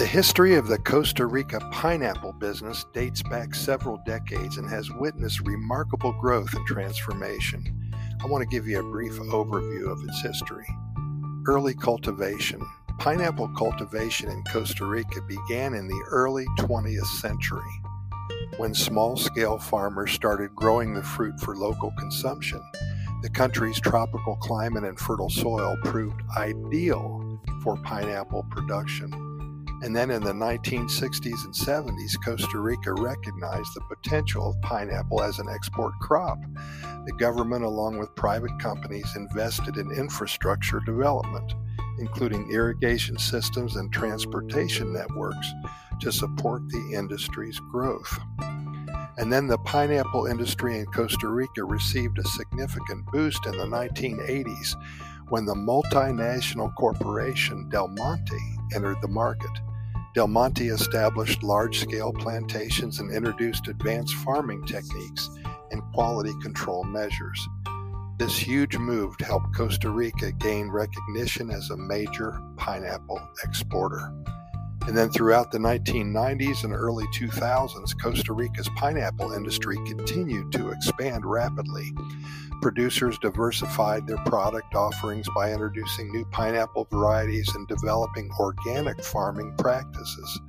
The history of the Costa Rica pineapple business dates back several decades and has witnessed remarkable growth and transformation. I want to give you a brief overview of its history. Early cultivation. Pineapple cultivation in Costa Rica began in the early 20th century when small scale farmers started growing the fruit for local consumption. The country's tropical climate and fertile soil proved ideal for pineapple production. And then in the 1960s and 70s, Costa Rica recognized the potential of pineapple as an export crop. The government, along with private companies, invested in infrastructure development, including irrigation systems and transportation networks, to support the industry's growth. And then the pineapple industry in Costa Rica received a significant boost in the 1980s when the multinational corporation Del Monte entered the market. Del Monte established large scale plantations and introduced advanced farming techniques and quality control measures. This huge move helped Costa Rica gain recognition as a major pineapple exporter. And then throughout the 1990s and early 2000s, Costa Rica's pineapple industry continued to expand rapidly. Producers diversified their product offerings by introducing new pineapple varieties and developing organic farming practices.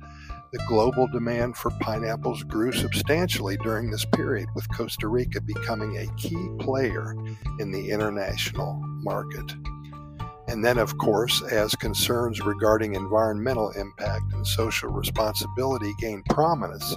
The global demand for pineapples grew substantially during this period, with Costa Rica becoming a key player in the international market. And then, of course, as concerns regarding environmental impact and social responsibility gained prominence,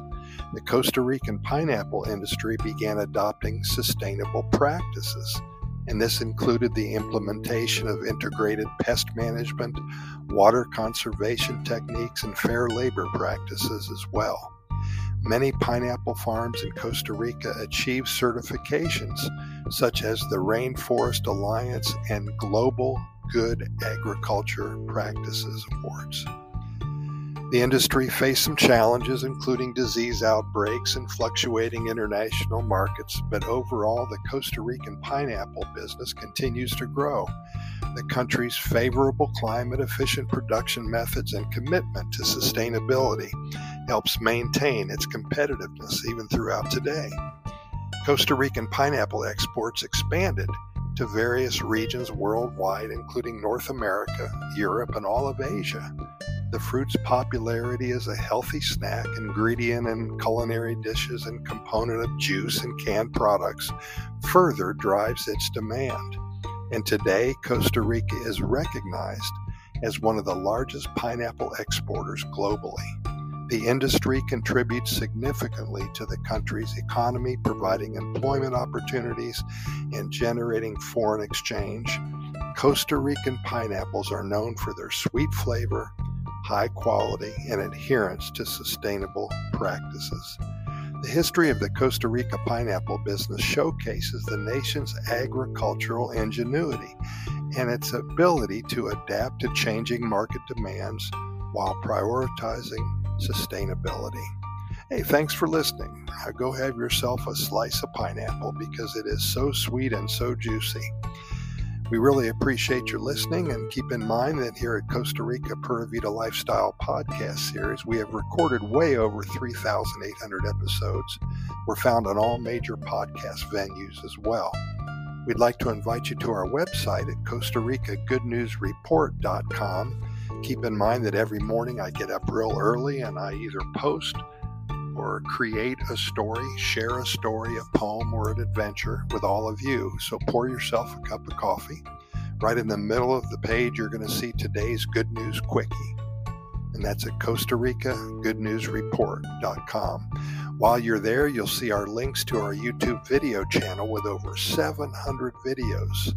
the Costa Rican pineapple industry began adopting sustainable practices. And this included the implementation of integrated pest management, water conservation techniques, and fair labor practices as well. Many pineapple farms in Costa Rica achieve certifications such as the Rainforest Alliance and Global Good Agriculture Practices Awards. The industry faced some challenges, including disease outbreaks and fluctuating international markets, but overall, the Costa Rican pineapple business continues to grow. The country's favorable climate efficient production methods and commitment to sustainability helps maintain its competitiveness even throughout today. Costa Rican pineapple exports expanded to various regions worldwide, including North America, Europe, and all of Asia. The fruit's popularity as a healthy snack, ingredient in culinary dishes, and component of juice and canned products further drives its demand. And today, Costa Rica is recognized as one of the largest pineapple exporters globally. The industry contributes significantly to the country's economy, providing employment opportunities and generating foreign exchange. Costa Rican pineapples are known for their sweet flavor, high quality, and adherence to sustainable practices. The history of the Costa Rica pineapple business showcases the nation's agricultural ingenuity and its ability to adapt to changing market demands while prioritizing sustainability. Hey, thanks for listening. Now go have yourself a slice of pineapple because it is so sweet and so juicy. We really appreciate your listening and keep in mind that here at Costa Rica Pura Vida Lifestyle podcast series, we have recorded way over 3,800 episodes. We're found on all major podcast venues as well. We'd like to invite you to our website at Costa Rica GoodNewsReport.com. Keep in mind that every morning I get up real early and I either post or create a story, share a story, a poem, or an adventure with all of you. So pour yourself a cup of coffee. Right in the middle of the page, you're going to see today's Good News Quickie. And that's at Costa Rica Good News GoodNewsReport.com. While you're there, you'll see our links to our YouTube video channel with over 700 videos.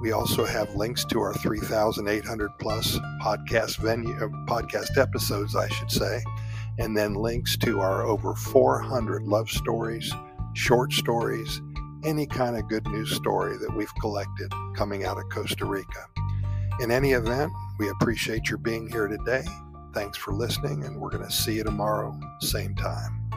We also have links to our 3,800 plus podcast venue, uh, podcast episodes, I should say, and then links to our over 400 love stories, short stories, any kind of good news story that we've collected coming out of Costa Rica. In any event, we appreciate your being here today. Thanks for listening, and we're going to see you tomorrow, same time.